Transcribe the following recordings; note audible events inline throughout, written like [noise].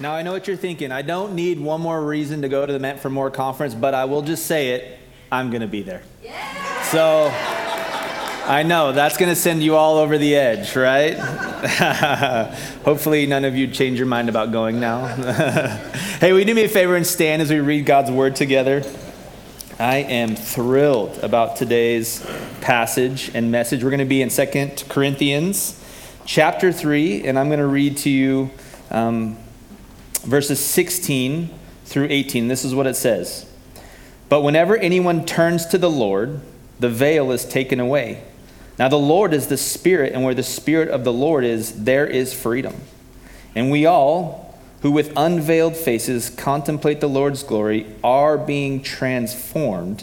Now, I know what you're thinking. I don't need one more reason to go to the Meant for More conference, but I will just say it I'm going to be there. Yeah. So I know that's going to send you all over the edge, right? [laughs] Hopefully, none of you change your mind about going now. [laughs] hey, will you do me a favor and stand as we read God's word together? I am thrilled about today's passage and message. We're going to be in 2 Corinthians chapter 3, and I'm going to read to you. Um, verses 16 through 18. This is what it says But whenever anyone turns to the Lord, the veil is taken away. Now, the Lord is the Spirit, and where the Spirit of the Lord is, there is freedom. And we all, who with unveiled faces contemplate the Lord's glory, are being transformed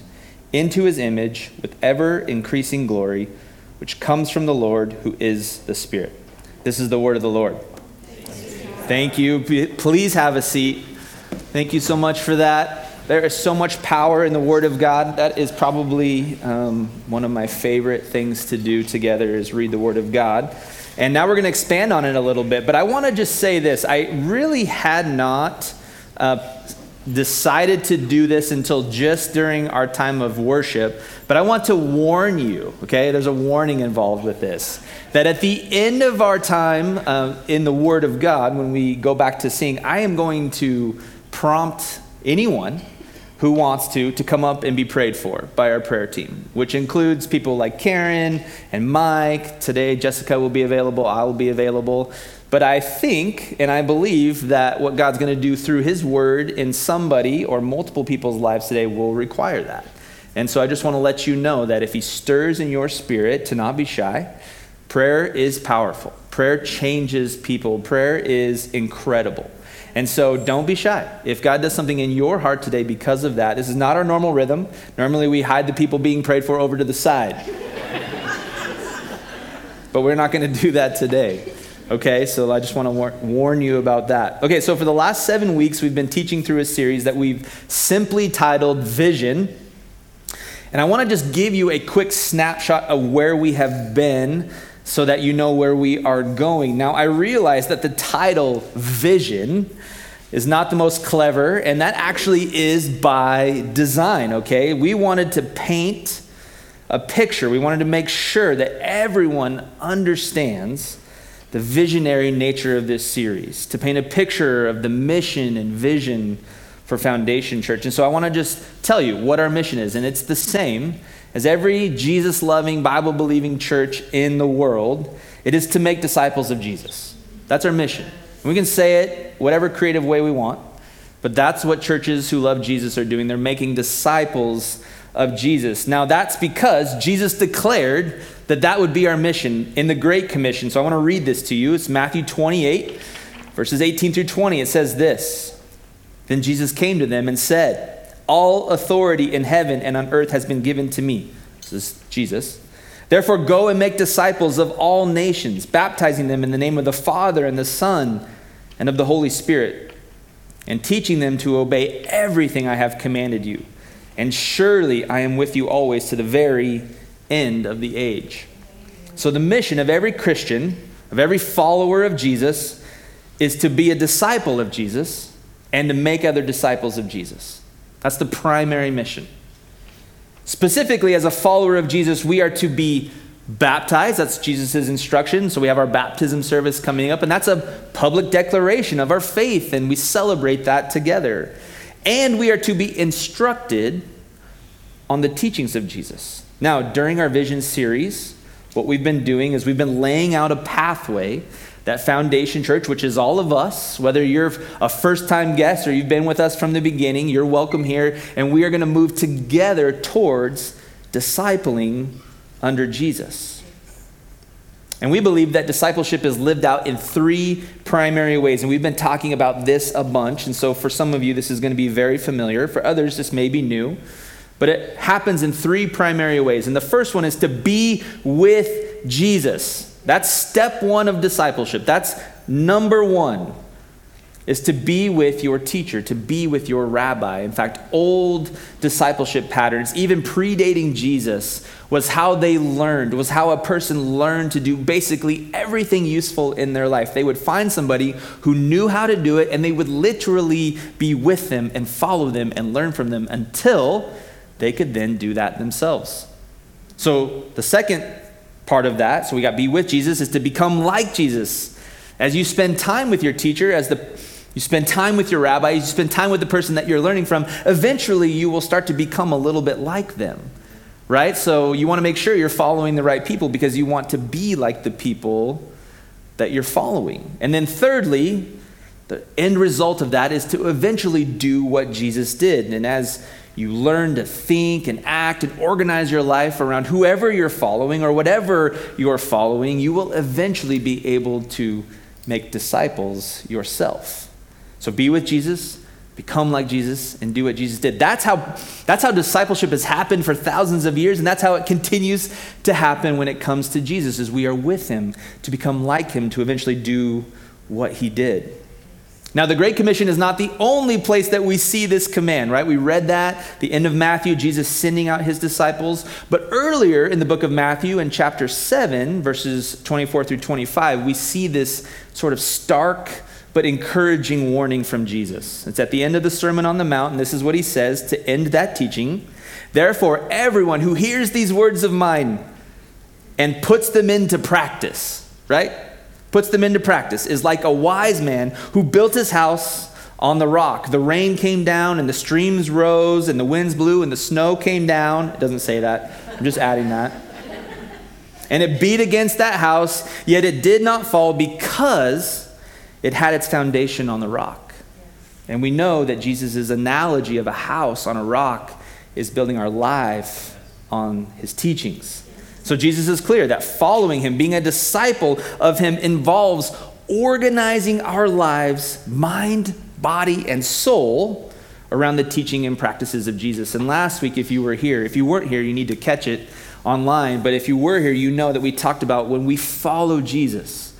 into his image with ever increasing glory, which comes from the Lord, who is the Spirit. This is the word of the Lord. Thank you. Please have a seat. Thank you so much for that. There is so much power in the Word of God. That is probably um, one of my favorite things to do together is read the Word of God. And now we're going to expand on it a little bit. But I want to just say this: I really had not uh, decided to do this until just during our time of worship. But I want to warn you. Okay, there's a warning involved with this that at the end of our time uh, in the Word of God, when we go back to sing, I am going to prompt anyone who wants to to come up and be prayed for by our prayer team, which includes people like Karen and Mike. Today, Jessica will be available, I will be available. But I think and I believe that what God's going to do through His Word in somebody or multiple people's lives today will require that. And so I just want to let you know that if He stirs in your spirit to not be shy, Prayer is powerful. Prayer changes people. Prayer is incredible. And so don't be shy. If God does something in your heart today because of that, this is not our normal rhythm. Normally we hide the people being prayed for over to the side. [laughs] but we're not going to do that today. Okay, so I just want to war- warn you about that. Okay, so for the last seven weeks, we've been teaching through a series that we've simply titled Vision. And I want to just give you a quick snapshot of where we have been so that you know where we are going. Now, I realize that the title, Vision, is not the most clever, and that actually is by design, okay? We wanted to paint a picture, we wanted to make sure that everyone understands the visionary nature of this series, to paint a picture of the mission and vision for Foundation Church. And so I want to just tell you what our mission is, and it's the same as every Jesus loving, Bible believing church in the world, it is to make disciples of Jesus. That's our mission. We can say it whatever creative way we want, but that's what churches who love Jesus are doing. They're making disciples of Jesus. Now, that's because Jesus declared that that would be our mission in the Great Commission. So I want to read this to you. It's Matthew 28, verses 18 through 20. It says this Then Jesus came to them and said, all authority in heaven and on earth has been given to me. This is Jesus. Therefore, go and make disciples of all nations, baptizing them in the name of the Father and the Son and of the Holy Spirit, and teaching them to obey everything I have commanded you. And surely I am with you always to the very end of the age. So, the mission of every Christian, of every follower of Jesus, is to be a disciple of Jesus and to make other disciples of Jesus. That's the primary mission. Specifically, as a follower of Jesus, we are to be baptized. That's Jesus' instruction. So we have our baptism service coming up, and that's a public declaration of our faith, and we celebrate that together. And we are to be instructed on the teachings of Jesus. Now, during our vision series, what we've been doing is we've been laying out a pathway that Foundation Church, which is all of us, whether you're a first time guest or you've been with us from the beginning, you're welcome here. And we are going to move together towards discipling under Jesus. And we believe that discipleship is lived out in three primary ways. And we've been talking about this a bunch. And so for some of you, this is going to be very familiar. For others, this may be new. But it happens in three primary ways. And the first one is to be with Jesus. That's step one of discipleship. That's number one, is to be with your teacher, to be with your rabbi. In fact, old discipleship patterns, even predating Jesus, was how they learned, was how a person learned to do basically everything useful in their life. They would find somebody who knew how to do it, and they would literally be with them and follow them and learn from them until they could then do that themselves. So, the second part of that, so we got be with Jesus, is to become like Jesus. As you spend time with your teacher, as the you spend time with your rabbi, you spend time with the person that you're learning from, eventually you will start to become a little bit like them. Right? So you want to make sure you're following the right people because you want to be like the people that you're following. And then thirdly, the end result of that is to eventually do what Jesus did. And as you learn to think and act and organize your life around whoever you're following or whatever you're following, you will eventually be able to make disciples yourself. So be with Jesus, become like Jesus, and do what Jesus did. That's how, that's how discipleship has happened for thousands of years, and that's how it continues to happen when it comes to Jesus, as we are with him to become like him, to eventually do what he did. Now, the Great Commission is not the only place that we see this command, right? We read that, the end of Matthew, Jesus sending out his disciples. But earlier in the book of Matthew, in chapter 7, verses 24 through 25, we see this sort of stark but encouraging warning from Jesus. It's at the end of the Sermon on the Mount, and this is what he says to end that teaching. Therefore, everyone who hears these words of mine and puts them into practice, right? Puts them into practice, is like a wise man who built his house on the rock. The rain came down, and the streams rose, and the winds blew, and the snow came down. It doesn't say that. I'm just adding that. And it beat against that house, yet it did not fall because it had its foundation on the rock. And we know that Jesus' analogy of a house on a rock is building our life on his teachings. So Jesus is clear that following him, being a disciple of him, involves organizing our lives, mind, body, and soul around the teaching and practices of Jesus. And last week, if you were here, if you weren't here, you need to catch it online. But if you were here, you know that we talked about when we follow Jesus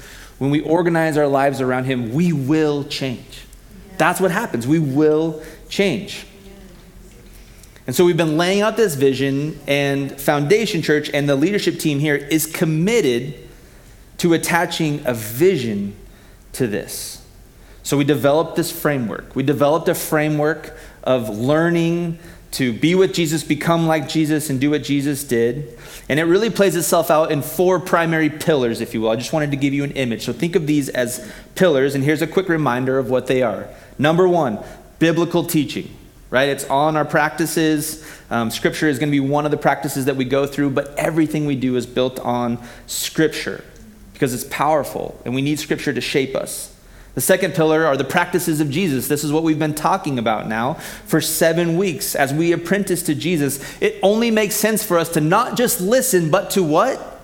when we organize our lives around Him, we will change. That's what happens. We will change. And so we've been laying out this vision, and Foundation Church and the leadership team here is committed to attaching a vision to this. So we developed this framework. We developed a framework of learning to be with Jesus, become like Jesus, and do what Jesus did. And it really plays itself out in four primary pillars, if you will. I just wanted to give you an image. So think of these as pillars, and here's a quick reminder of what they are. Number one, biblical teaching, right? It's on our practices. Um, scripture is going to be one of the practices that we go through, but everything we do is built on Scripture because it's powerful, and we need Scripture to shape us. The second pillar are the practices of Jesus. This is what we've been talking about now for seven weeks. As we apprentice to Jesus, it only makes sense for us to not just listen, but to what?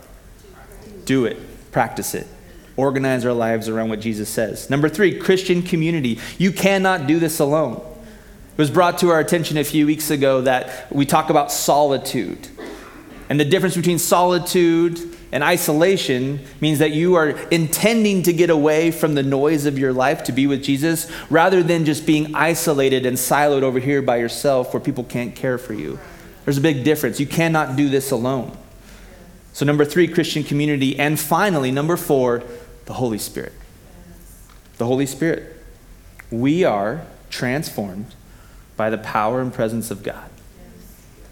Do it, practice it, organize our lives around what Jesus says. Number three, Christian community. You cannot do this alone. It was brought to our attention a few weeks ago that we talk about solitude and the difference between solitude and isolation means that you are intending to get away from the noise of your life to be with Jesus rather than just being isolated and siloed over here by yourself where people can't care for you. There's a big difference. You cannot do this alone. So, number three, Christian community. And finally, number four, the Holy Spirit. The Holy Spirit. We are transformed by the power and presence of God.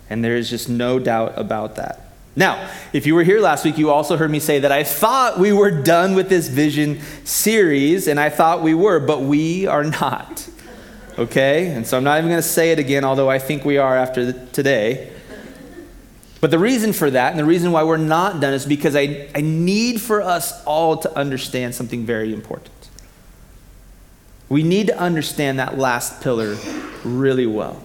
And there is just no doubt about that. Now, if you were here last week, you also heard me say that I thought we were done with this vision series, and I thought we were, but we are not. Okay? And so I'm not even going to say it again, although I think we are after the, today. But the reason for that, and the reason why we're not done, is because I, I need for us all to understand something very important. We need to understand that last pillar really well.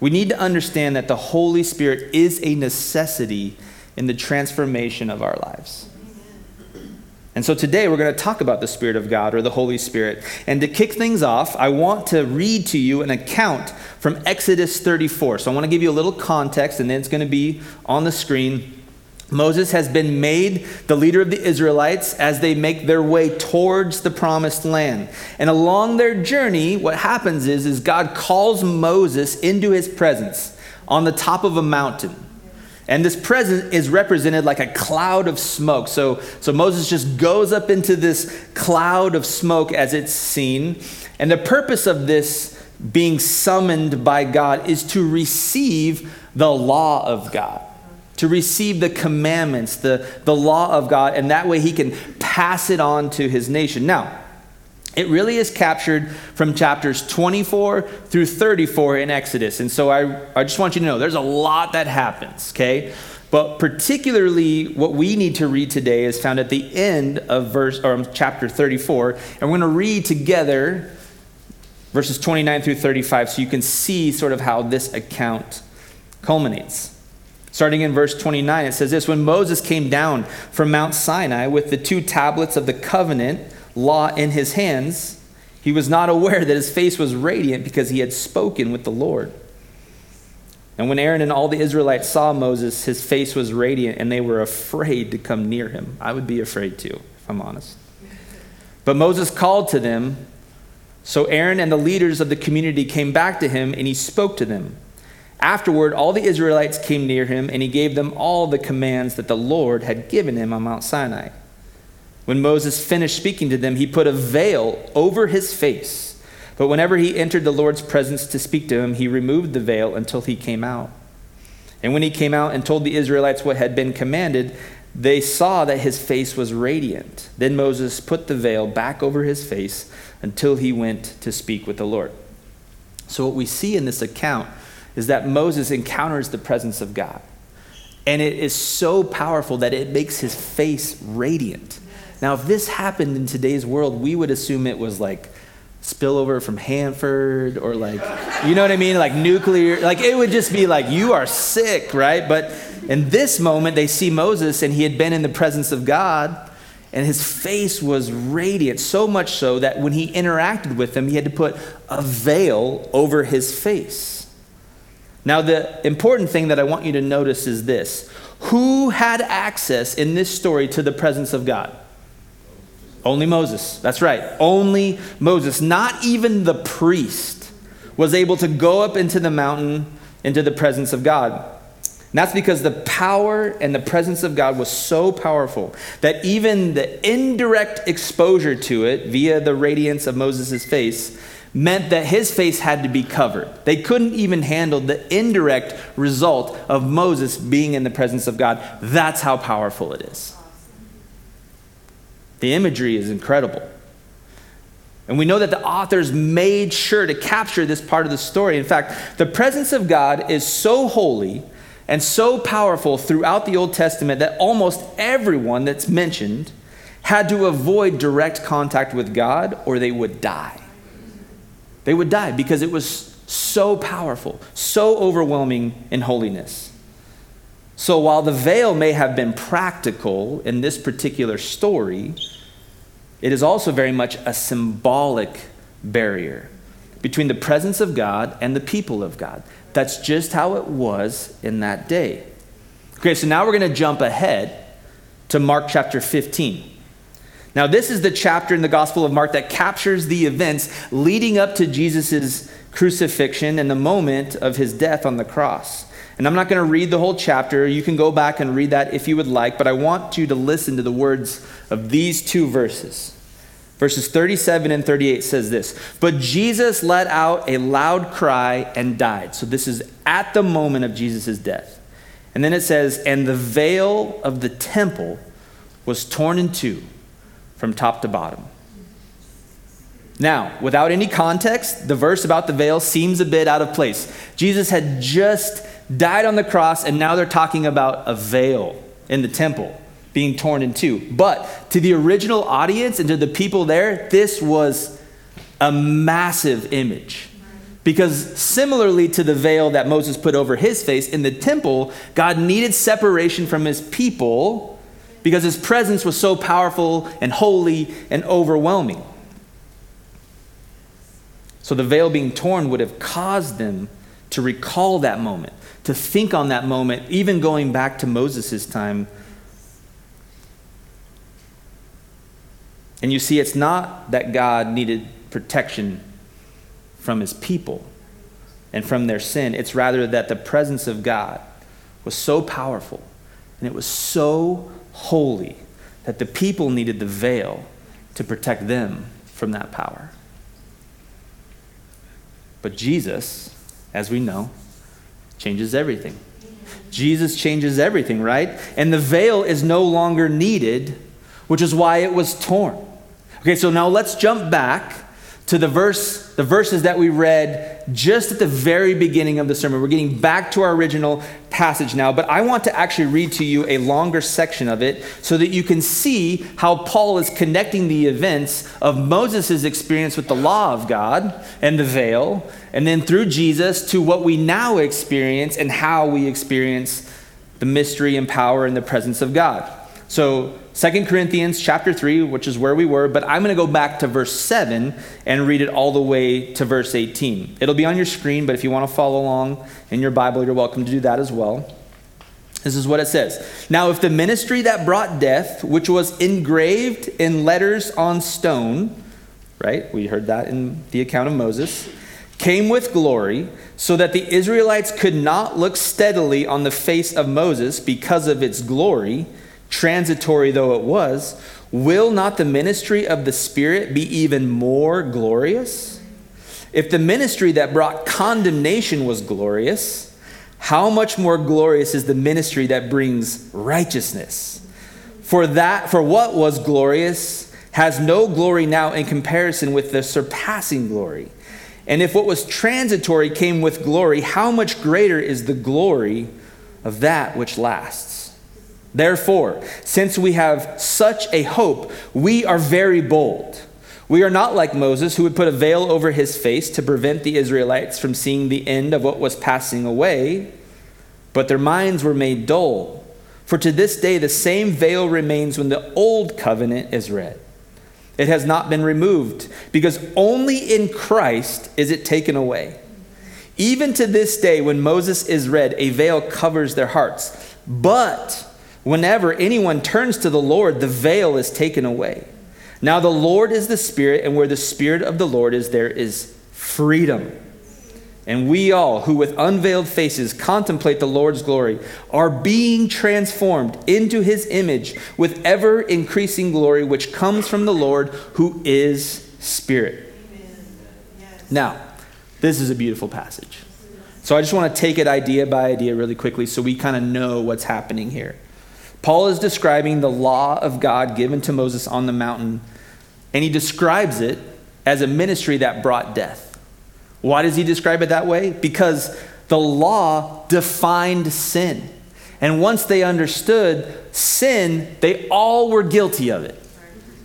We need to understand that the Holy Spirit is a necessity in the transformation of our lives. And so today we're going to talk about the Spirit of God or the Holy Spirit. And to kick things off, I want to read to you an account from Exodus 34. So I want to give you a little context, and then it's going to be on the screen. Moses has been made the leader of the Israelites as they make their way towards the promised land. And along their journey, what happens is, is God calls Moses into his presence on the top of a mountain. And this presence is represented like a cloud of smoke. So, so Moses just goes up into this cloud of smoke as it's seen. And the purpose of this being summoned by God is to receive the law of God to receive the commandments, the, the law of God, and that way he can pass it on to his nation. Now, it really is captured from chapters 24 through 34 in Exodus. And so I, I just want you to know there's a lot that happens, okay? But particularly what we need to read today is found at the end of verse or chapter 34. And we're going to read together verses 29 through 35 so you can see sort of how this account culminates. Starting in verse 29, it says this When Moses came down from Mount Sinai with the two tablets of the covenant law in his hands, he was not aware that his face was radiant because he had spoken with the Lord. And when Aaron and all the Israelites saw Moses, his face was radiant, and they were afraid to come near him. I would be afraid too, if I'm honest. But Moses called to them. So Aaron and the leaders of the community came back to him, and he spoke to them. Afterward, all the Israelites came near him, and he gave them all the commands that the Lord had given him on Mount Sinai. When Moses finished speaking to them, he put a veil over his face. But whenever he entered the Lord's presence to speak to him, he removed the veil until he came out. And when he came out and told the Israelites what had been commanded, they saw that his face was radiant. Then Moses put the veil back over his face until he went to speak with the Lord. So, what we see in this account is that Moses encounters the presence of God. And it is so powerful that it makes his face radiant. Now, if this happened in today's world, we would assume it was like spillover from Hanford or like, you know what I mean? Like nuclear, like it would just be like, you are sick, right? But in this moment, they see Moses and he had been in the presence of God and his face was radiant, so much so that when he interacted with them, he had to put a veil over his face. Now, the important thing that I want you to notice is this who had access in this story to the presence of God? Only Moses. That's right. Only Moses. Not even the priest was able to go up into the mountain into the presence of God. And that's because the power and the presence of God was so powerful that even the indirect exposure to it via the radiance of Moses' face meant that his face had to be covered. They couldn't even handle the indirect result of Moses being in the presence of God. That's how powerful it is. The imagery is incredible. And we know that the authors made sure to capture this part of the story. In fact, the presence of God is so holy and so powerful throughout the Old Testament that almost everyone that's mentioned had to avoid direct contact with God or they would die. They would die because it was so powerful, so overwhelming in holiness. So while the veil may have been practical in this particular story, it is also very much a symbolic barrier between the presence of God and the people of God. That's just how it was in that day. Okay, so now we're going to jump ahead to Mark chapter 15. Now, this is the chapter in the Gospel of Mark that captures the events leading up to Jesus' crucifixion and the moment of his death on the cross. And I'm not going to read the whole chapter. You can go back and read that if you would like, but I want you to listen to the words of these two verses. Verses 37 and 38 says this But Jesus let out a loud cry and died. So this is at the moment of Jesus' death. And then it says, And the veil of the temple was torn in two from top to bottom. Now, without any context, the verse about the veil seems a bit out of place. Jesus had just died on the cross, and now they're talking about a veil in the temple being torn in two. But to the original audience and to the people there, this was a massive image. Because similarly to the veil that Moses put over his face in the temple, God needed separation from his people because his presence was so powerful and holy and overwhelming. So the veil being torn would have caused them to recall that moment, to think on that moment, even going back to Moses' time. And you see, it's not that God needed protection from his people and from their sin. It's rather that the presence of God was so powerful and it was so holy that the people needed the veil to protect them from that power. But Jesus, as we know, changes everything. Jesus changes everything, right? And the veil is no longer needed, which is why it was torn. Okay, so now let's jump back to the verse the verses that we read just at the very beginning of the sermon. We're getting back to our original passage now, but I want to actually read to you a longer section of it so that you can see how Paul is connecting the events of Moses' experience with the law of God and the veil, and then through Jesus to what we now experience and how we experience the mystery and power and the presence of God. So 2 Corinthians chapter 3, which is where we were, but I'm going to go back to verse 7 and read it all the way to verse 18. It'll be on your screen, but if you want to follow along in your Bible, you're welcome to do that as well. This is what it says. Now, if the ministry that brought death, which was engraved in letters on stone, right? We heard that in the account of Moses, came with glory, so that the Israelites could not look steadily on the face of Moses because of its glory transitory though it was, will not the ministry of the Spirit be even more glorious? If the ministry that brought condemnation was glorious, how much more glorious is the ministry that brings righteousness? For that for what was glorious has no glory now in comparison with the surpassing glory. And if what was transitory came with glory, how much greater is the glory of that which lasts? Therefore, since we have such a hope, we are very bold. We are not like Moses, who would put a veil over his face to prevent the Israelites from seeing the end of what was passing away, but their minds were made dull. For to this day, the same veil remains when the old covenant is read. It has not been removed, because only in Christ is it taken away. Even to this day, when Moses is read, a veil covers their hearts. But Whenever anyone turns to the Lord, the veil is taken away. Now, the Lord is the Spirit, and where the Spirit of the Lord is, there is freedom. And we all, who with unveiled faces contemplate the Lord's glory, are being transformed into his image with ever increasing glory, which comes from the Lord, who is Spirit. Yes. Now, this is a beautiful passage. So I just want to take it idea by idea really quickly so we kind of know what's happening here. Paul is describing the law of God given to Moses on the mountain, and he describes it as a ministry that brought death. Why does he describe it that way? Because the law defined sin. And once they understood sin, they all were guilty of it.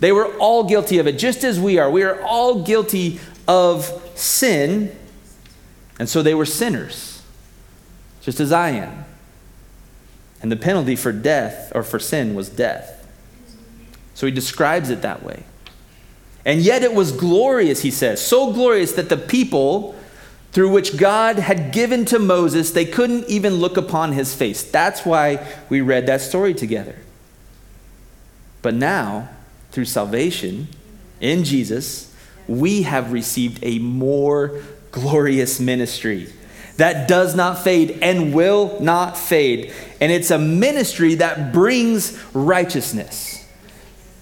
They were all guilty of it, just as we are. We are all guilty of sin. And so they were sinners, just as I am. And the penalty for death or for sin was death. So he describes it that way. And yet it was glorious, he says, so glorious that the people through which God had given to Moses, they couldn't even look upon his face. That's why we read that story together. But now, through salvation in Jesus, we have received a more glorious ministry that does not fade and will not fade. And it's a ministry that brings righteousness.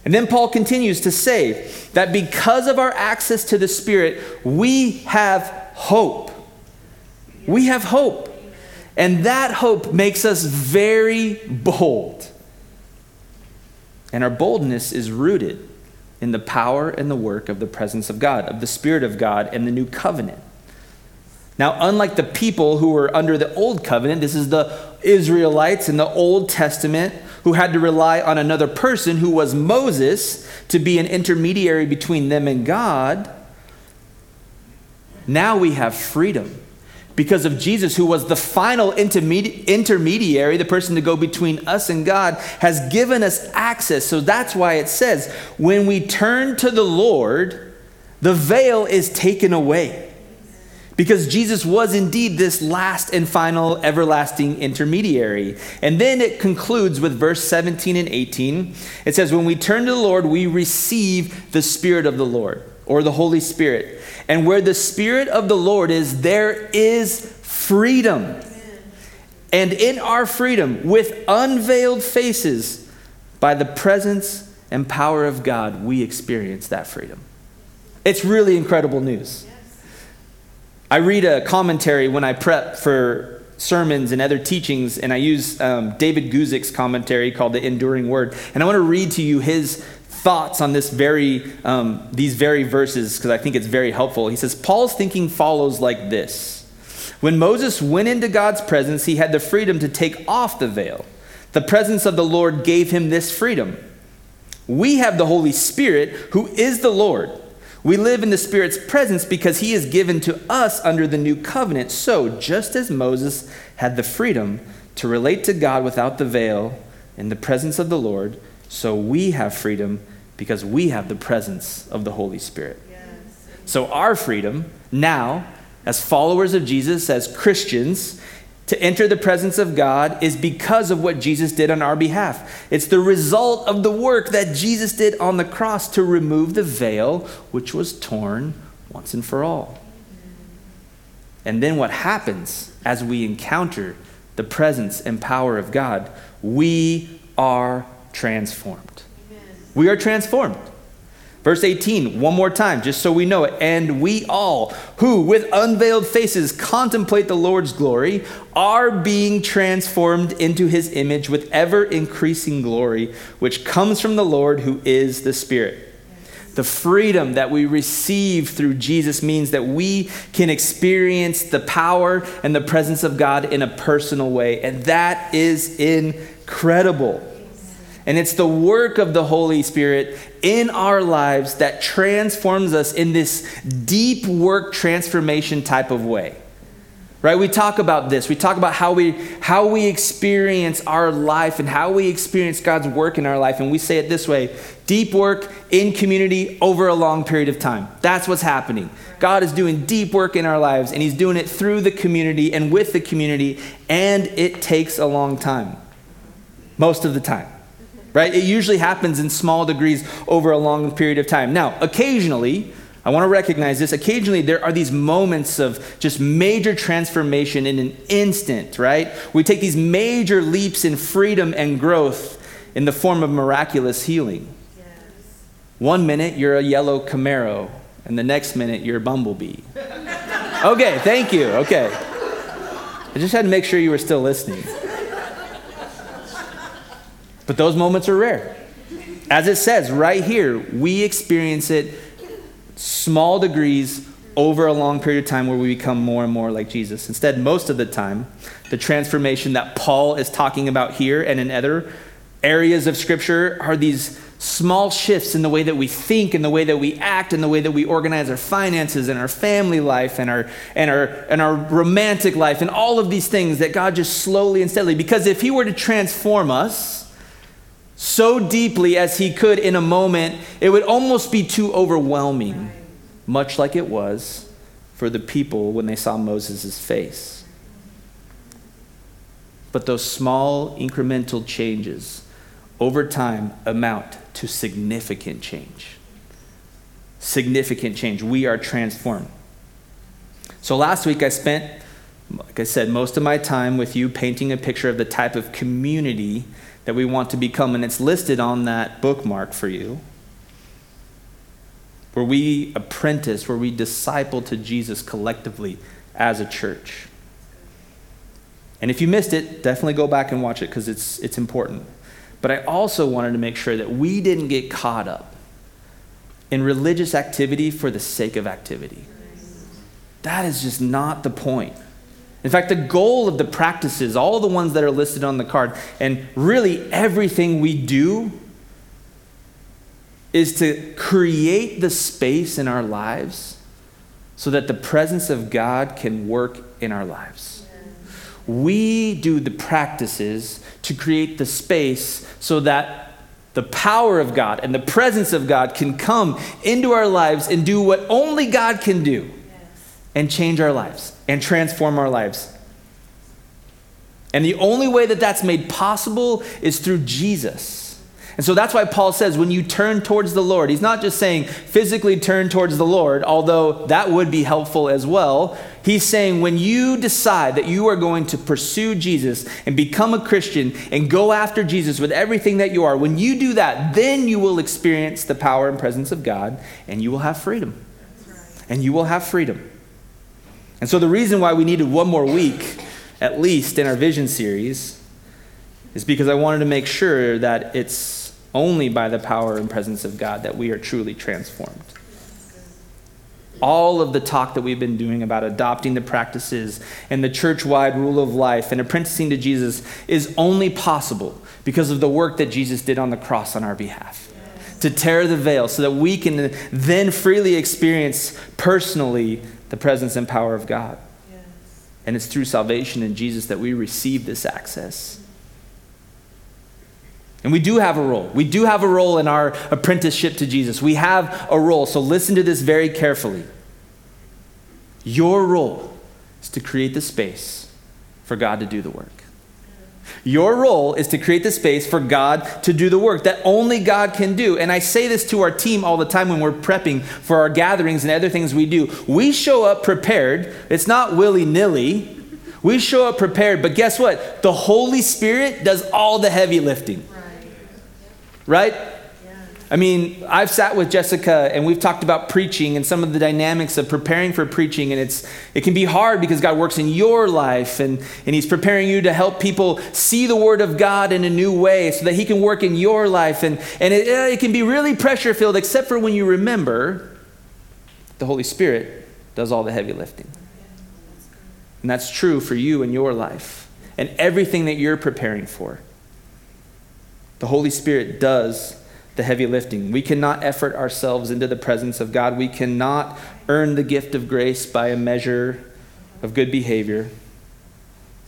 And then Paul continues to say that because of our access to the Spirit, we have hope. We have hope. And that hope makes us very bold. And our boldness is rooted in the power and the work of the presence of God, of the Spirit of God, and the new covenant. Now, unlike the people who were under the old covenant, this is the Israelites in the Old Testament who had to rely on another person who was Moses to be an intermediary between them and God. Now we have freedom because of Jesus, who was the final intermedi- intermediary, the person to go between us and God, has given us access. So that's why it says, when we turn to the Lord, the veil is taken away. Because Jesus was indeed this last and final everlasting intermediary. And then it concludes with verse 17 and 18. It says, When we turn to the Lord, we receive the Spirit of the Lord, or the Holy Spirit. And where the Spirit of the Lord is, there is freedom. And in our freedom, with unveiled faces, by the presence and power of God, we experience that freedom. It's really incredible news. I read a commentary when I prep for sermons and other teachings, and I use um, David Guzik's commentary called The Enduring Word. And I want to read to you his thoughts on this very, um, these very verses because I think it's very helpful. He says, Paul's thinking follows like this When Moses went into God's presence, he had the freedom to take off the veil. The presence of the Lord gave him this freedom. We have the Holy Spirit, who is the Lord. We live in the Spirit's presence because He is given to us under the new covenant. So, just as Moses had the freedom to relate to God without the veil in the presence of the Lord, so we have freedom because we have the presence of the Holy Spirit. Yes. So, our freedom now, as followers of Jesus, as Christians, to enter the presence of God is because of what Jesus did on our behalf. It's the result of the work that Jesus did on the cross to remove the veil which was torn once and for all. And then what happens as we encounter the presence and power of God? We are transformed. We are transformed. Verse 18, one more time, just so we know it. And we all, who with unveiled faces contemplate the Lord's glory, are being transformed into his image with ever increasing glory, which comes from the Lord who is the Spirit. The freedom that we receive through Jesus means that we can experience the power and the presence of God in a personal way. And that is incredible. And it's the work of the Holy Spirit in our lives that transforms us in this deep work transformation type of way. Right? We talk about this. We talk about how we how we experience our life and how we experience God's work in our life and we say it this way, deep work in community over a long period of time. That's what's happening. God is doing deep work in our lives and he's doing it through the community and with the community and it takes a long time. Most of the time right? It usually happens in small degrees over a long period of time. Now, occasionally, I want to recognize this. Occasionally, there are these moments of just major transformation in an instant, right? We take these major leaps in freedom and growth in the form of miraculous healing. Yes. One minute, you're a yellow Camaro, and the next minute, you're a bumblebee. [laughs] okay, thank you. Okay. I just had to make sure you were still listening. But those moments are rare. As it says right here, we experience it small degrees over a long period of time where we become more and more like Jesus. Instead, most of the time, the transformation that Paul is talking about here and in other areas of Scripture are these small shifts in the way that we think and the way that we act and the way that we organize our finances and our family life and our and our and our romantic life and all of these things that God just slowly and steadily because if he were to transform us so deeply as he could in a moment, it would almost be too overwhelming, much like it was for the people when they saw Moses' face. But those small incremental changes over time amount to significant change. Significant change. We are transformed. So last week I spent, like I said, most of my time with you painting a picture of the type of community that we want to become, and it's listed on that bookmark for you. Where we apprentice, where we disciple to Jesus collectively as a church. And if you missed it, definitely go back and watch it because it's, it's important. But I also wanted to make sure that we didn't get caught up in religious activity for the sake of activity. That is just not the point. In fact, the goal of the practices, all the ones that are listed on the card, and really everything we do is to create the space in our lives so that the presence of God can work in our lives. We do the practices to create the space so that the power of God and the presence of God can come into our lives and do what only God can do and change our lives and transform our lives. And the only way that that's made possible is through Jesus. And so that's why Paul says when you turn towards the Lord, he's not just saying physically turn towards the Lord, although that would be helpful as well. He's saying when you decide that you are going to pursue Jesus and become a Christian and go after Jesus with everything that you are, when you do that, then you will experience the power and presence of God and you will have freedom. And you will have freedom. And so the reason why we needed one more week, at least in our vision series, is because I wanted to make sure that it's only by the power and presence of God that we are truly transformed. All of the talk that we've been doing about adopting the practices and the church wide rule of life and apprenticing to Jesus is only possible because of the work that Jesus did on the cross on our behalf. To tear the veil so that we can then freely experience personally the presence and power of God. And it's through salvation in Jesus that we receive this access. And we do have a role. We do have a role in our apprenticeship to Jesus. We have a role. So listen to this very carefully. Your role is to create the space for God to do the work. Your role is to create the space for God to do the work that only God can do. And I say this to our team all the time when we're prepping for our gatherings and other things we do. We show up prepared, it's not willy nilly. We show up prepared, but guess what? The Holy Spirit does all the heavy lifting right? I mean, I've sat with Jessica and we've talked about preaching and some of the dynamics of preparing for preaching, and it's it can be hard because God works in your life and, and He's preparing you to help people see the Word of God in a new way so that He can work in your life. And, and it, it can be really pressure filled, except for when you remember the Holy Spirit does all the heavy lifting. And that's true for you in your life and everything that you're preparing for. The Holy Spirit does the heavy lifting. We cannot effort ourselves into the presence of God. We cannot earn the gift of grace by a measure of good behavior.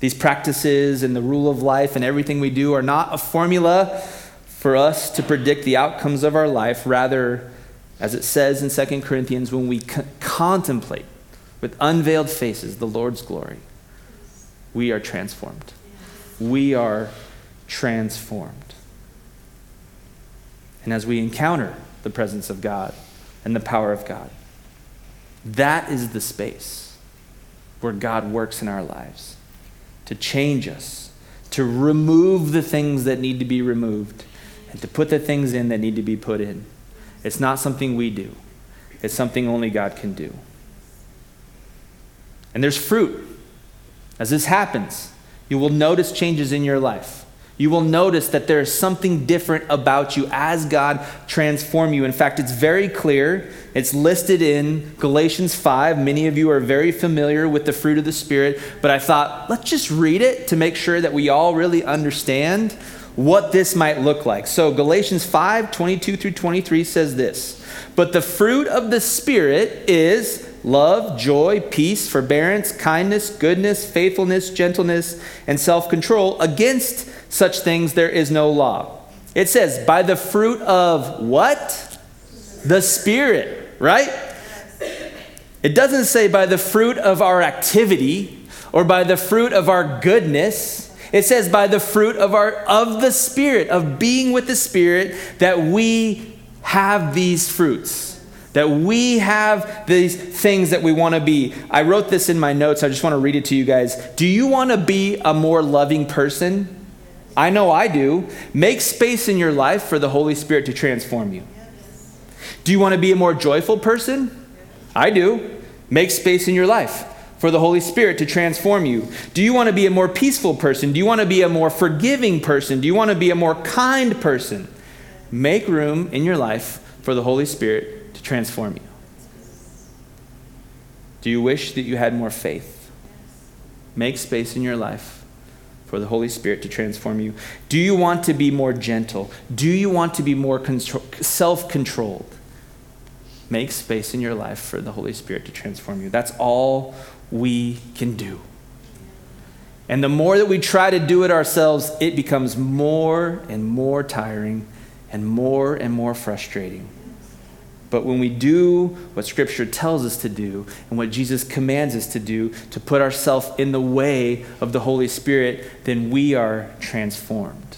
These practices and the rule of life and everything we do are not a formula for us to predict the outcomes of our life. Rather, as it says in 2 Corinthians, when we co- contemplate with unveiled faces the Lord's glory, we are transformed. We are transformed and as we encounter the presence of God and the power of God. That is the space where God works in our lives to change us, to remove the things that need to be removed, and to put the things in that need to be put in. It's not something we do, it's something only God can do. And there's fruit. As this happens, you will notice changes in your life you will notice that there is something different about you as God transform you. In fact, it's very clear. It's listed in Galatians 5. Many of you are very familiar with the fruit of the Spirit, but I thought, let's just read it to make sure that we all really understand what this might look like. So, Galatians 5 22 through 23 says this But the fruit of the Spirit is love, joy, peace, forbearance, kindness, goodness, faithfulness, gentleness, and self control. Against such things there is no law. It says, by the fruit of what? The Spirit, right? It doesn't say by the fruit of our activity or by the fruit of our goodness. It says by the fruit of our of the spirit of being with the spirit that we have these fruits that we have these things that we want to be. I wrote this in my notes. I just want to read it to you guys. Do you want to be a more loving person? I know I do. Make space in your life for the Holy Spirit to transform you. Do you want to be a more joyful person? I do. Make space in your life for the Holy Spirit to transform you. Do you want to be a more peaceful person? Do you want to be a more forgiving person? Do you want to be a more kind person? Make room in your life for the Holy Spirit to transform you. Do you wish that you had more faith? Make space in your life for the Holy Spirit to transform you? Do you want to be more gentle? Do you want to be more self controlled? Make space in your life for the Holy Spirit to transform you. That's all we can do. And the more that we try to do it ourselves, it becomes more and more tiring and more and more frustrating. But when we do what Scripture tells us to do and what Jesus commands us to do, to put ourselves in the way of the Holy Spirit, then we are transformed.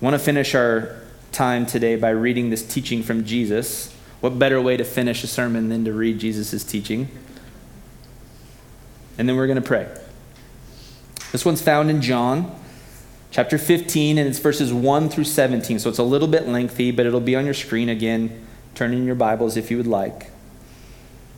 I want to finish our time today by reading this teaching from Jesus. What better way to finish a sermon than to read Jesus' teaching? And then we're going to pray. This one's found in John chapter 15, and it's verses 1 through 17. So it's a little bit lengthy, but it'll be on your screen again. Turn in your Bibles if you would like.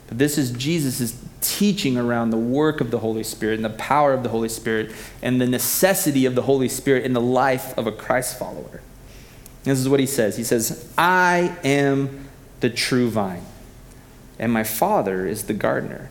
But this is Jesus' teaching around the work of the Holy Spirit and the power of the Holy Spirit and the necessity of the Holy Spirit in the life of a Christ follower. This is what he says He says, I am the true vine, and my Father is the gardener.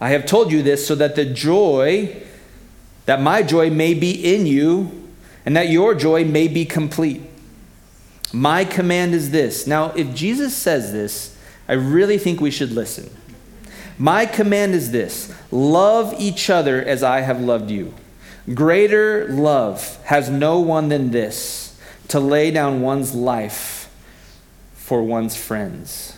I have told you this so that the joy, that my joy may be in you, and that your joy may be complete. My command is this. Now, if Jesus says this, I really think we should listen. My command is this love each other as I have loved you. Greater love has no one than this to lay down one's life for one's friends.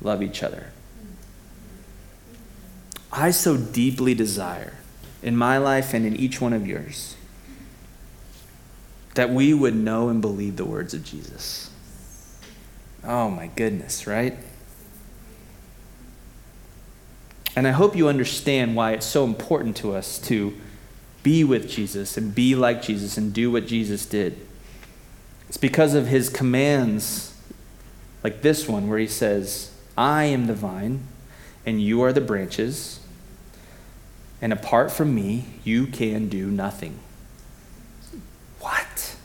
love each other. I so deeply desire in my life and in each one of yours that we would know and believe the words of Jesus. Oh my goodness, right? And I hope you understand why it's so important to us to be with Jesus and be like Jesus and do what Jesus did. It's because of his commands, like this one, where he says, I am the vine, and you are the branches, and apart from me, you can do nothing. What?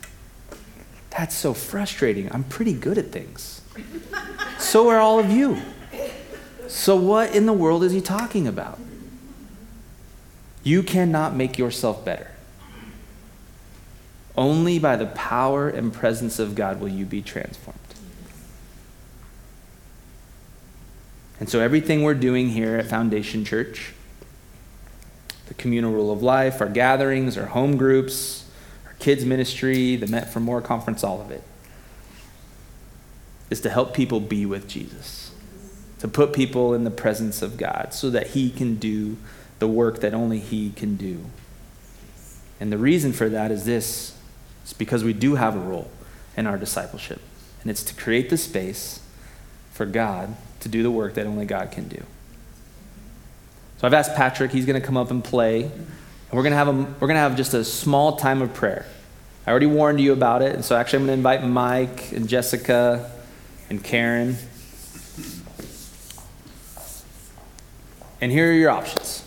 That's so frustrating. I'm pretty good at things. So are all of you. So, what in the world is he talking about? You cannot make yourself better. Only by the power and presence of God will you be transformed. And so, everything we're doing here at Foundation Church, the communal rule of life, our gatherings, our home groups, our kids' ministry, the Met for More conference, all of it, is to help people be with Jesus, to put people in the presence of God so that He can do the work that only He can do. And the reason for that is this it's because we do have a role in our discipleship, and it's to create the space for God to do the work that only God can do. So I've asked Patrick, he's going to come up and play. And we're going to have a, we're going to have just a small time of prayer. I already warned you about it, and so actually I'm going to invite Mike and Jessica and Karen. And here are your options.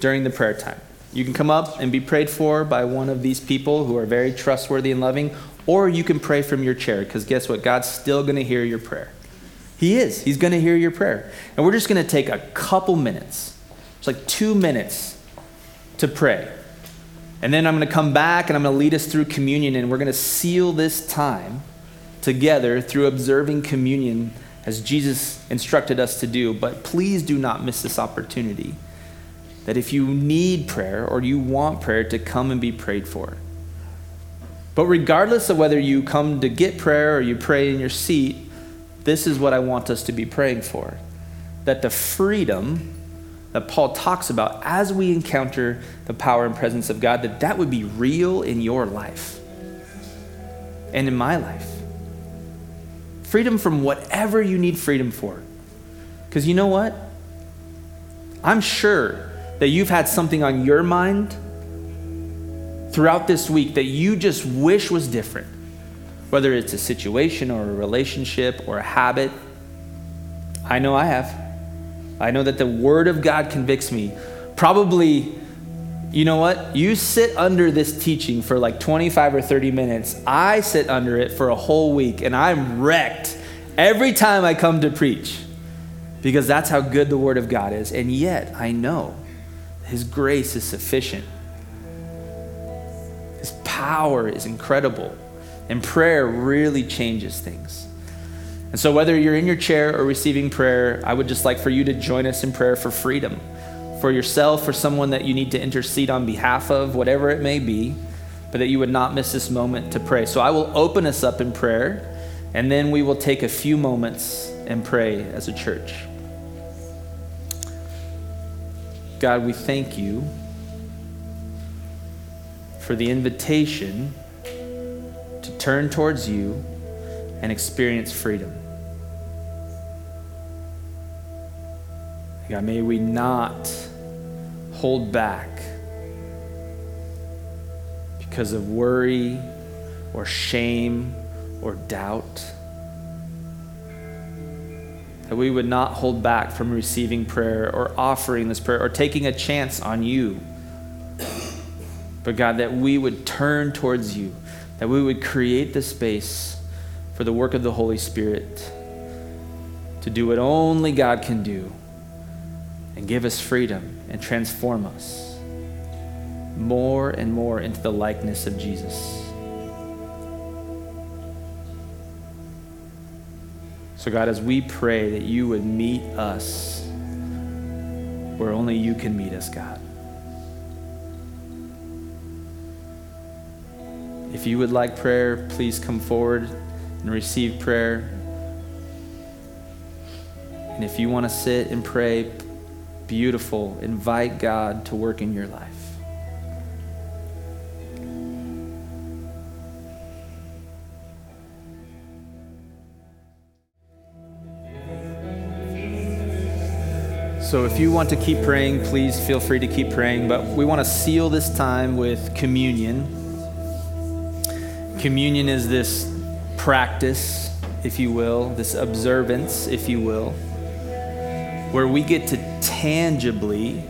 during the prayer time. You can come up and be prayed for by one of these people who are very trustworthy and loving, or you can pray from your chair, because guess what? God's still going to hear your prayer. He is. He's going to hear your prayer. And we're just going to take a couple minutes, it's like two minutes to pray. And then I'm going to come back and I'm going to lead us through communion, and we're going to seal this time together through observing communion as Jesus instructed us to do. But please do not miss this opportunity that if you need prayer or you want prayer, to come and be prayed for. But regardless of whether you come to get prayer or you pray in your seat, this is what I want us to be praying for. That the freedom that Paul talks about as we encounter the power and presence of God, that that would be real in your life and in my life. Freedom from whatever you need freedom for. Because you know what? I'm sure that you've had something on your mind throughout this week that you just wish was different, whether it's a situation or a relationship or a habit. I know I have. I know that the Word of God convicts me. Probably, you know what? You sit under this teaching for like 25 or 30 minutes. I sit under it for a whole week and I'm wrecked every time I come to preach because that's how good the Word of God is. And yet, I know his grace is sufficient. His power is incredible. And prayer really changes things. And so, whether you're in your chair or receiving prayer, I would just like for you to join us in prayer for freedom for yourself, for someone that you need to intercede on behalf of, whatever it may be, but that you would not miss this moment to pray. So, I will open us up in prayer, and then we will take a few moments and pray as a church. God, we thank you for the invitation to turn towards you and experience freedom. God, may we not hold back because of worry or shame or doubt that we would not hold back from receiving prayer or offering this prayer or taking a chance on you. But God, that we would turn towards you, that we would create the space for the work of the Holy Spirit to do what only God can do and give us freedom and transform us more and more into the likeness of Jesus. So, God, as we pray that you would meet us where only you can meet us, God. If you would like prayer, please come forward and receive prayer. And if you want to sit and pray, beautiful. Invite God to work in your life. So if you want to keep praying, please feel free to keep praying. But we want to seal this time with communion. Communion is this practice, if you will, this observance, if you will, where we get to tangibly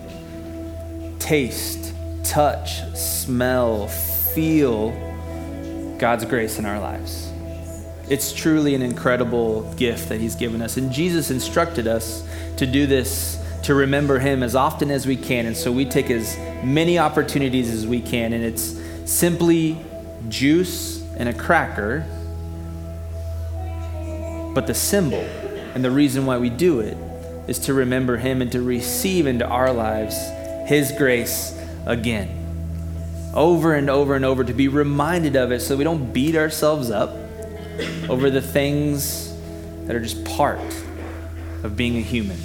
taste, touch, smell, feel God's grace in our lives. It's truly an incredible gift that He's given us. And Jesus instructed us to do this to remember Him as often as we can. And so we take as many opportunities as we can. And it's simply juice and a cracker. But the symbol and the reason why we do it is to remember Him and to receive into our lives His grace again. Over and over and over, to be reminded of it so we don't beat ourselves up over the things that are just part of being a human.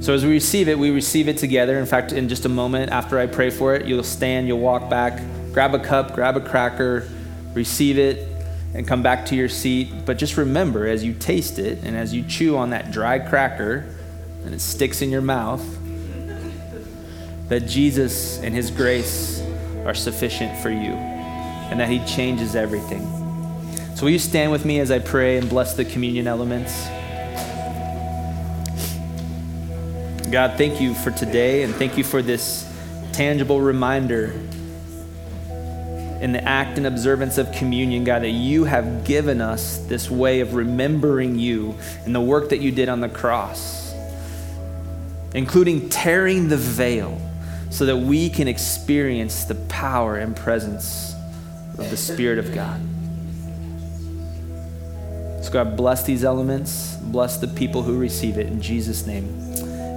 So as we receive it, we receive it together. In fact, in just a moment after I pray for it, you'll stand, you'll walk back, grab a cup, grab a cracker, receive it, and come back to your seat. But just remember as you taste it and as you chew on that dry cracker and it sticks in your mouth, that Jesus and His grace are sufficient for you and that He changes everything. So, will you stand with me as I pray and bless the communion elements? God, thank you for today and thank you for this tangible reminder in the act and observance of communion, God, that you have given us this way of remembering you and the work that you did on the cross, including tearing the veil so that we can experience the power and presence of the Spirit of God. So, God, bless these elements, bless the people who receive it in Jesus' name.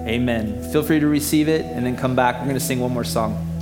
Amen. Feel free to receive it and then come back. We're going to sing one more song.